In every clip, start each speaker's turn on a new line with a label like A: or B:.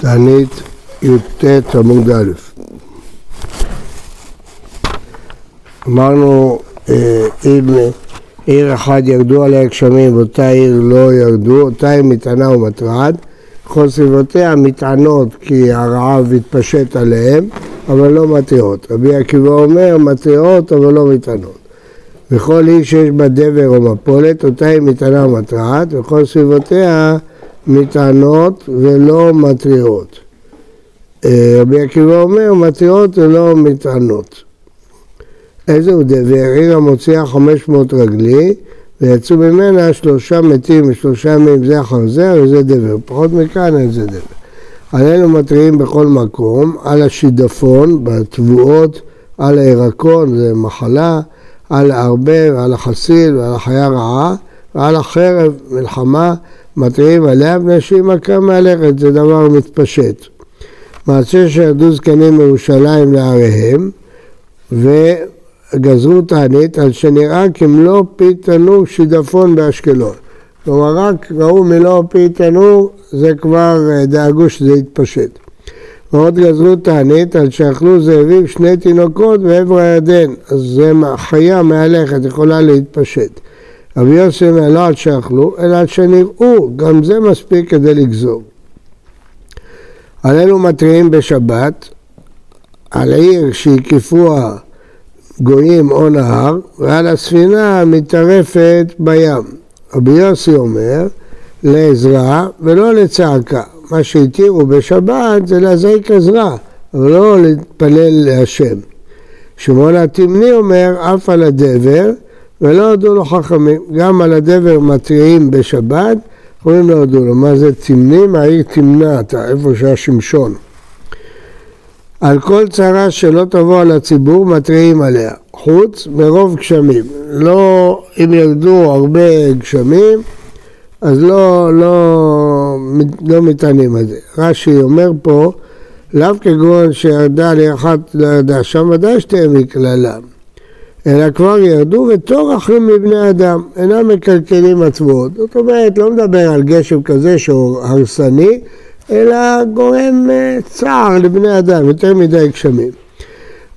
A: תענית י"ט עמוד א'. אמרנו אה, אם עיר אחת ירדו עליה גשמים ואותה עיר לא ירדו, אותה עיר מטענה ומטרד, כל סביבותיה מטענות כי הרעב התפשט עליהם, אבל לא מטעות. רבי עקיבא אומר מטעות אבל לא מטענות. וכל עיר שיש בה דבר או מפולת, אותה היא מטענה ומטרד, וכל סביבותיה מטענות ולא מטריעות. אה, רבי עקיבא אומר, מטריעות ולא מטענות. איזה הוא דבר? עיר המוציאה 500 רגלי, ויצאו ממנה שלושה מתים ושלושה ימים זה אחר זה, וזה דבר. פחות מכאן אין זה דבר. עלינו מתריעים בכל מקום, על השידפון, בתבואות, על הירקון, זה מחלה, על הערבב, על החסיל ועל החיה רעה, ועל החרב, מלחמה, מתריעים עליה, ונשים מכה מהלכת, זה דבר מתפשט. מעשה שירדו זקנים מירושלים לעריהם, וגזרו תענית על שנראה כמלוא פי תנור שידפון באשקלון. כלומר, רק ראו מלוא פי תנור, זה כבר אה, דאגו שזה יתפשט. ועוד גזרו תענית על שאכלו זאבים שני תינוקות בעבר הירדן, אז זה חיה מהלכת, יכולה להתפשט. רבי יוסי אומר לא עד שאכלו, אלא עד שנראו, גם זה מספיק כדי לגזור. עלינו מתריעים בשבת, על עיר שהקיפו גויים או נהר, ועל הספינה המטרפת בים. רבי יוסי אומר, לעזרה ולא לצעקה. מה שהתירו בשבת זה להזעיק עזרה, אבל לא להתפלל להשם. שמעון התמני אומר, אף על הדבר, ולא הודו לו חכמים. גם על הדבר מתריעים בשבת, יכולים להודו לו. מה זה תמנים? העיר תמנעת, איפה שהיה שמשון. על כל צרה שלא תבוא על הציבור, מתריעים עליה. חוץ מרוב גשמים. לא, אם ירדו הרבה גשמים, אז לא, לא, לא מתענים על זה. רש"י אומר פה, לאו כגון שירדה לי אחת לא ירדה, שם ודאי שתהיה מקללם. אלא כבר ירדו ותור אחים מבני אדם, אינם מקלקלים עצמאות. זאת אומרת, לא מדבר על גשם כזה שהוא הרסני, אלא גורם אה, צער לבני אדם, יותר מדי גשמים.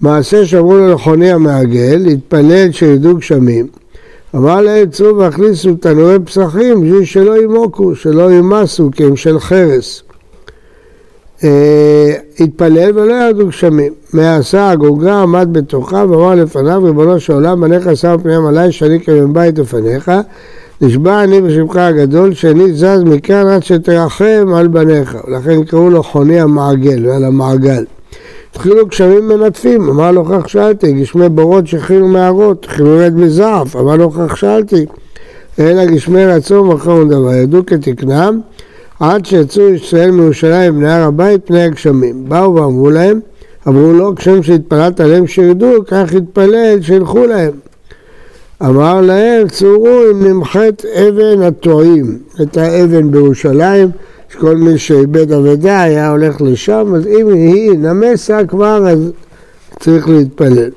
A: מעשה שאמרו לו לחוני המעגל, להתפלל שירדו גשמים. אמר להם צאו והכניסו תנורי פסחים בשביל שלא ימוקו, שלא ימסו, כי הם של חרס. אה, התפלל ולא ירדו גשמים. מעשה הגוגה עמד בתוכה ואמר לפניו, ריבונו של עולם, בניך שם פניהם עליי, שאני כבן בית לפניך. נשבע אני בשמך הגדול, שאני זז מכאן עד שתרחם על בניך. ולכן קראו לו חוני המעגל, ועל המעגל. התחילו גשמים מנטפים, אמר לו כך שאלתי, גשמי בורות שהכינו מערות, התחילו רד מזעף, אמר לו כך שאלתי. אלא גשמי רצון וכן דבר, ידעו כתקנם, עד שיצאו ישראל מירושלים בני הר הבית פני הגשמים. באו ואמרו להם, אמרו לו, כשם שהתפללת עליהם שירדו, כך התפלל שילכו להם. אמר להם, צורו אם נמחט אבן הטועים, את האבן בירושלים, שכל מי שאיבד אבדה היה הולך לשם, אז אם היא נמסה כבר, אז צריך להתפלל.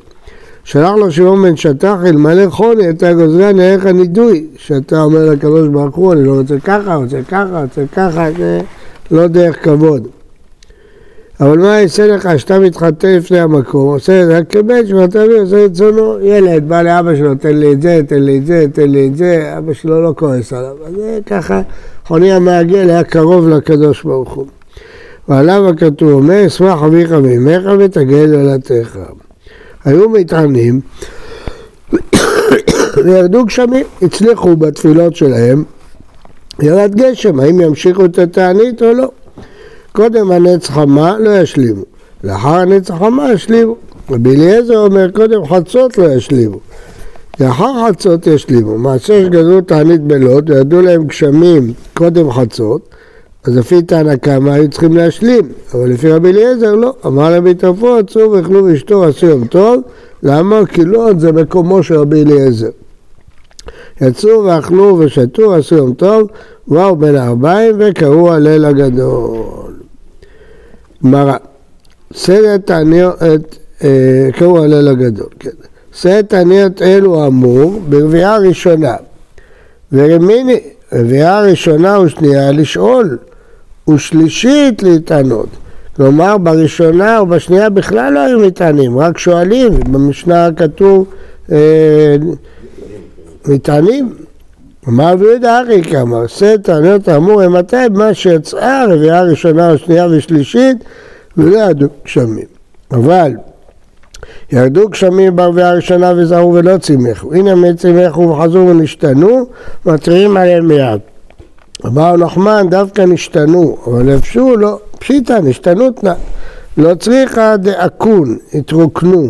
A: שלח לו שמעון בן שטח אלמלא חוני, אתה גוזרי נערך נידוי, שאתה אומר לקדוש ברוך הוא, אני לא רוצה ככה, רוצה ככה, רוצה ככה, זה לא דרך כבוד. אבל מה יעשה לך שאתה מתחתן לפני המקום, עושה את זה כבן שמתה לי, עושה את זונו, ילד בא לאבא שלו, תן לי את זה, תן לי את זה, תן לי את זה, אבא שלו לא כועס עליו. אז זה ככה, חוני המעגל היה קרוב לקדוש ברוך הוא. ועליו הכתוב אומר, אשמח אביך ואימך ותגל ילדתך. היו מתענים וירדו גשמים, הצליחו בתפילות שלהם, ירד גשם, האם ימשיכו את התענית או לא? קודם הנץ חמה לא ישלימו, לאחר הנץ החמה ישלימו. רבי אליעזר אומר קודם חצות לא ישלימו, לאחר חצות ישלימו. מעשה שגזרו תענית בלוד וירדו להם גשמים קודם חצות, אז לפי תנא קמא היו צריכים להשלים, אבל לפי רבי אליעזר לא. אמר רבי טרפו, עצרו ואכלו ואשתו עשו יום טוב, למה? כי לא זה מקומו של רבי אליעזר. יצאו ואכלו ושתו, עשו יום טוב, באו בין הארבעים וקראו הליל הגדול. גמרא, סדר תעניות, אה, קראו הליל הגדול, כן. סדר תעניות אלו אמור ברביעה ראשונה. ורמיני, רביעה ראשונה ושנייה לשאול. ושלישית להתענות. כלומר, בראשונה או בשנייה בכלל לא היו מטענים, רק שואלים, במשנה כתוב אה, מטענים. אמר רבי יהודה אחי כמה, עושה טענות האמור מתי מה שיצאה רביעה ראשונה או שנייה ושלישית ולא ירדו גשמים. אבל ירדו גשמים ברביעה הראשונה וזרעו ולא צימחו. הנה מי צימחו וחזרו ונשתנו, מתריעים עליהם מיד. אמר נחמן דווקא נשתנו, אבל לבשו לא, פשיטא נשתנות נא. לא צריכה דאקון, התרוקנו.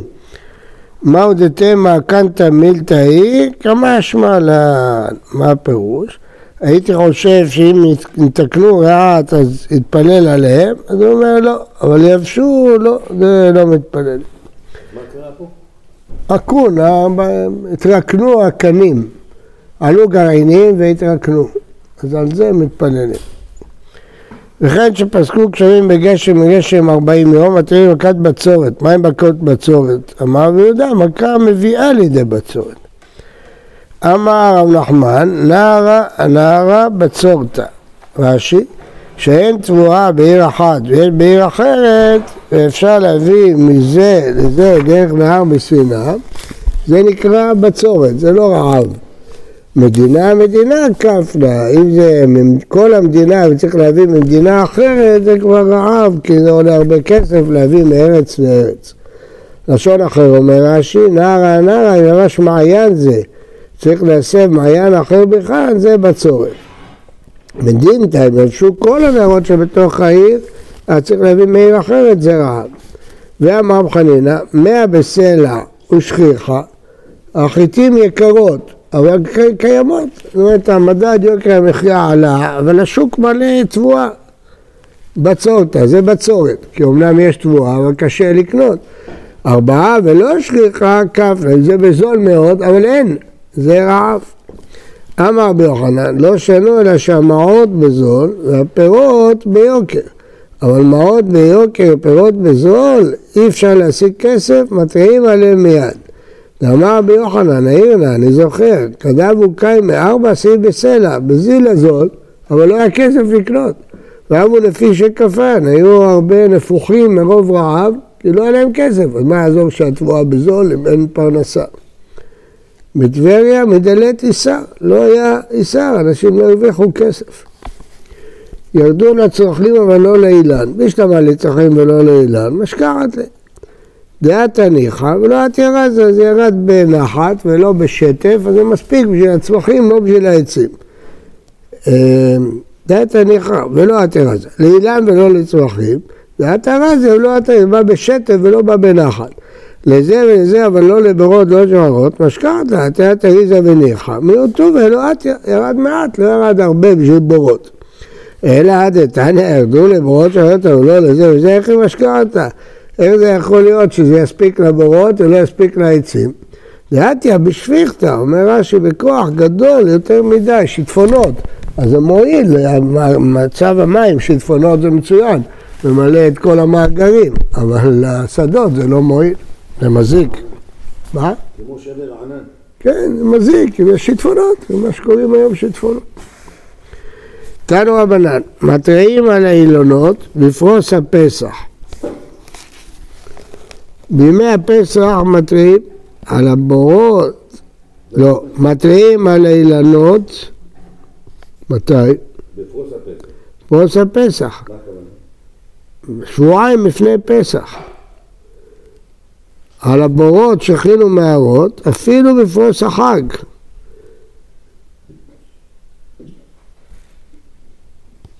A: מהו דתמא קנטה מילתאי, כמה אשמה מה הפירוש? הייתי חושב שאם יתקנו רעת אז יתפלל עליהם, אז הוא אומר לא, אבל יבשו, לא, זה לא מתפלל.
B: מה קרה פה?
A: עקון, התרקנו הקנים, עלו גרעינים והתרקנו, אז על זה מתפללים. וכן שפסקו קשרים בגשם מגשם ארבעים יום, מתאים מכת בצורת. מה עם מכות בצורת? אמר ויהודה, מכה מביאה לידי בצורת. אמר רב נחמן, נערה, נערה בצורתא. רש"י, שאין תבואה בעיר אחת ויש בעיר אחרת, ואפשר להביא מזה לזה דרך נהר בסיני, זה נקרא בצורת, זה לא רעב. מדינה, מדינה כפנה, אם זה כל המדינה וצריך להביא ממדינה אחרת, זה כבר רעב, כי זה עולה הרבה כסף להביא מארץ לארץ. לשון אחר אומר רש"י, נערה נערה, אם ממש מעיין זה, צריך להסב מעיין אחר בכאן, זה בצורת. מדינתא, אם יבשו כל הנערות שבתוך העיר, אז צריך להביא מעיר אחרת, זה רעב. ואמר חנינא, מאה בסלע ושכיחה, החיטים יקרות, אבל קיימות. זאת אומרת, המדד יוקר המחיה עלה, אבל השוק מלא תבואה. בצורת, זה בצורת, כי אמנם יש תבואה, אבל קשה לקנות. ארבעה ולא שכיחה כפלה, זה בזול מאוד, אבל אין, זה רעב. אמר רבי יוחנן, לא שנו אלא שהמעות בזול והפירות ביוקר. אבל מעות ביוקר, פירות בזול, אי אפשר להשיג כסף, מתריעים עליהם מיד. ואמר רבי יוחנן, העיר נא, אני זוכר, כדאבו קיים מארבע סעיף בסלע, בזיל הזול, אבל לא היה כסף לקנות. ואמרו לפי שכפן, היו הרבה נפוחים מרוב רעב, כי לא היה להם כסף, אז מה יעזור שהתבואה בזול אם אין פרנסה? בטבריה מדלת איסר, לא היה איסר, אנשים לא הרוויחו כסף. ירדו לצרכים אבל לא לאילן, מי שאתה לצרכים ולא לאילן, משכחת להם. דעת הניחא ולא את ירד, זה ירד בנחת ולא בשטף, אז זה מספיק בשביל הצמחים, לא בשביל העצים. דעת הניחא ולא את ירד, לאילן ולא לצמחים, דעת הרזה ולא את ירד, בא בשטף ולא בא בנחת. לזה ולזה, אבל לא לברות, לא לשמרות, משכחת לה, דעת הריזה וניחא, מיעוטו ולא את ירד מעט, לא ירד הרבה בשביל בורות. אלא עד איתניא ירדו לבורות שרת או לא לזה וזה, איך היא משכחת לה? איך זה יכול להיות שזה יספיק לבורות ולא יספיק לעצים? דעתיה בשפיכתא, אומר רש"י, בכוח גדול יותר מדי, שיטפונות. אז זה מועיל, מצב המים, שיטפונות זה מצוין, ממלא את כל המאגרים, אבל לשדות זה לא מועיל, זה מזיק. מה?
B: כמו שבר ענן.
A: כן, זה מזיק, יש שיטפונות, זה מה שקוראים היום שיטפונות. תנו רבנן, מתריעים על האילונות בפרוס הפסח. בימי הפסח מתריעים על הבורות, לא, מתריעים על האילנות, מתי?
B: בפרוס הפסח.
A: פרוס הפסח. שבועיים לפני פסח. על הבורות שהכינו מערות, אפילו בפרוס החג.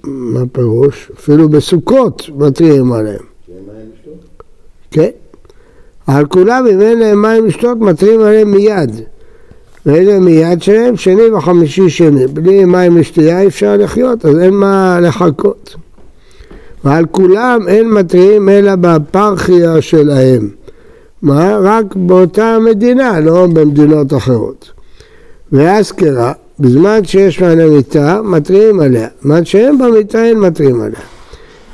A: מה פירוש? אפילו בסוכות מתריעים עליהם. כן. על כולם אם אין להם מים לשתות מתריעים עליהם מיד. ואלה מיד שלהם, שני וחמישי שני. בלי מים לשתייה אי אפשר לחיות, אז אין מה לחכות. ועל כולם אין מתריעים אלא בפרחיה שלהם. מה? רק באותה מדינה, לא במדינות אחרות. ואזכרה, בזמן שיש להם מיטה, מתריעים עליה. בזמן שאין במיטה אין מתריעים עליה.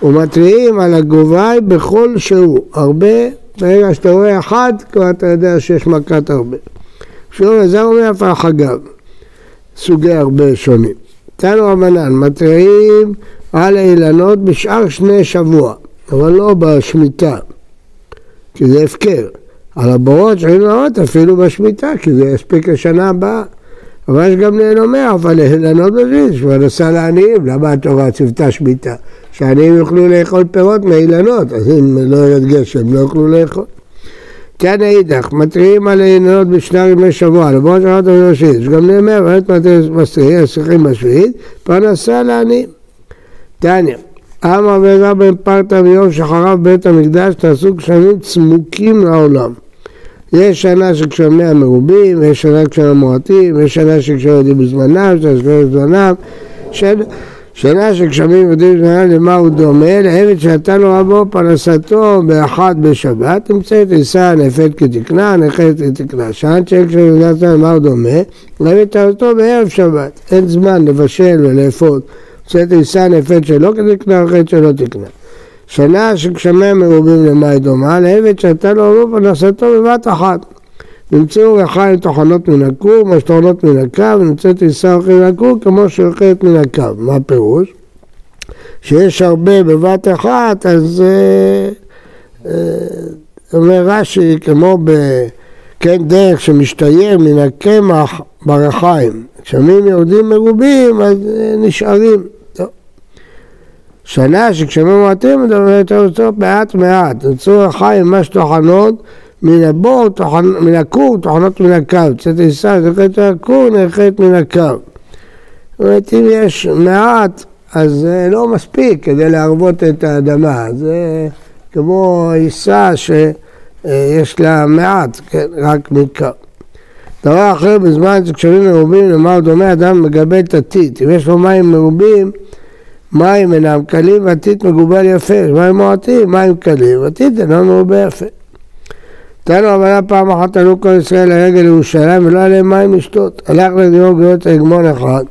A: ומתריעים על הגובי בכל שהוא. הרבה, ברגע שאתה רואה אחד, כבר אתה יודע שיש מכת הרבה. שלום זה אומר אף החגב. סוגי הרבה שונים. תנו רבנן, מתריעים על האילנות בשאר שני שבוע, אבל לא בשמיטה, כי זה הפקר. על הבורות של אילנות אפילו בשמיטה, כי זה יספיק לשנה הבאה. אבל יש גם לאלומי אבל לאילנות בזריז, שכבר נסע לעניים, למה התורה ציוותה שמיטה? שהעניים יוכלו לאכול פירות מאילנות, אז אם לא ירד גשם לא יוכלו לאכול. כן אידך, מתריעים על אילנות בשני ימי שבוע, לבוא שעות השביעית, שגם נאמר, ואת מסתירי, השיחים בשביעית, פרנסה לעניים. תניא, אמר ורב בן פרתא ביום שחרב בית המקדש, תעשו גשמים צמוקים לעולם. יש שנה של גשמיה מרובים, יש שנה גשמיה מועטים, יש שנה של גשמיה יודעים בזמנם, שנה בזמנם. שנה של גשמים יודעים בזמנם למה הוא דומה? לעבד שנתן לו רבו פרנסתו באחת בשבת, נמצאת עיסה נפת כתקנה, נחת כתקנה. שנה של גשמים נתן למה הוא דומה? לעבד תרתו בערב שבת. אין זמן לבשל ולאפות. נמצאת עיסה נפת שלא כתקנה, נחת שלא תקנה. שנה שגשמיה מרובים למה היא דומה, לעבד שהייתה לו רוב פרנסתו בבת אחת. נמצאו ריחיים טוחנות מן הכור, משטורנות מן הקו, ונמצאת עיסה אוכל מן הכור כמו שאוכלת מן הקו. מה הפירוש? שיש הרבה בבת אחת, אז אה, אה, אומר רש"י, כמו בכן דרך שמשתייר מן הקמח בריחיים. גשמים יורדים מרובים, אז אה, נשארים. שנה שכשהם מועטים מדברים יותר מעט מעט, נצאו החיים ממש טוחנות מן הבור, מן הכור, טוחנות מן הקו, קצת עיסה, נאכלת מן הכור, נאכלת מן הקו. זאת אומרת, אם יש מעט, אז זה לא מספיק כדי להרוות את האדמה, זה כמו עיסה שיש לה מעט, כן, רק מקו. דבר אחר, בזמן שכשבים מרובים, למה הוא דומה, אדם מגבל תתית. אם יש לו מים מרובים, מים אינם קלים והטיט מגובל יפה, מים מועטים, מים קלים, והטיט אינו מרובה יפה. תנו הבנה פעם אחת עלו כל ישראל לרגל ירושלים ולא היה להם מים לשתות. הלך לדיור גאות הגמון אחד,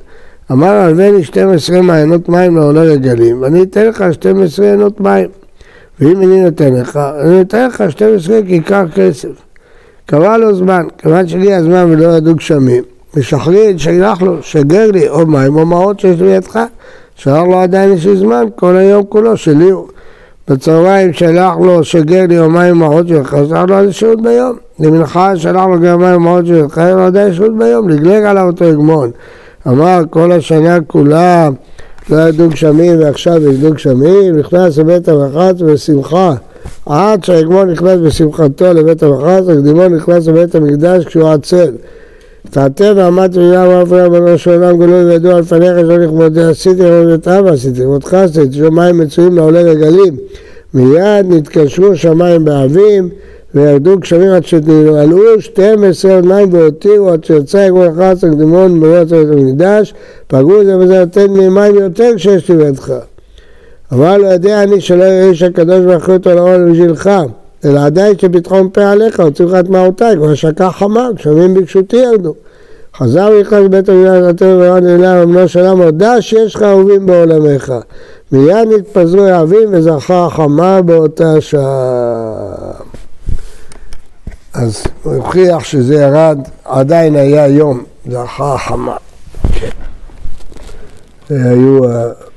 A: אמר לו הלווני 12 מעיינות מים לעולה רגלים, ואני אתן לך 12 עיינות מים. ואם אני נותן לך, אני נותן לך 12 כיכר כסף. קבע לו זמן, כיוון שלי הזמן ולא ידעו גשמים, ושחרית שלח לו, שגר לי או מים או מעות שיש בידך. שלח לו עדיין יש לי זמן, כל היום כולו שלי הוא. בצהריים שלח לו שגר לי יומיים מעות שלך, שלח לו על שהות ביום. למנחה שלח לו גם יומיים מעות שלך, היה לו עדיין שהות ביום, לגלג עליו אותו הגמון. אמר כל השנה כולה לא ידעו גשמים ועכשיו ידעו גשמים, נכנס לבית המחץ בשמחה. עד שההגמון נכנס בשמחתו לבית המחץ, הקדימון נכנס לבית המקדש כשהוא עצל. תעתה ועמד תביעה ואפריה בראש העולם גלוי וידוע לפניך שלא לכבודי עשיתי את אבא עשיתי לכבודך עשיתי שמיים מצויים לעולי רגלים. מיד נתקשרו שמיים באבים וירדו גשמים עד שנעלו 12 מים והותירו עד שיצא אגמון אחד הקדימון מרוץ בית המקדש פגעו זה וזה נותן לי מים יותר כשיש לי בידך. אבל לא יודע אני שלא יראה איש הקדוש ברוך הוא אותו לעול בשבילך אלא עדיין שפתחון פה עליך, הוציאו לך את מעותיי, כבר שקע חמה, גשמים בקשותי ירדו. חזר ויחד לבית המדינה לתת וירד אליו אמנו שלם, הודה שיש לך אהובים בעולמך. מיד נתפזרו האבים וזרחה החמה באותה שעה. אז הוא הוכיח שזה ירד, עדיין היה יום, זרחה החמה. זה היו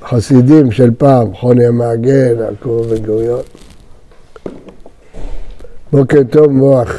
A: החסידים של פעם, חוני המעגל, עקוב וגוריון. בוקר טוב מוח.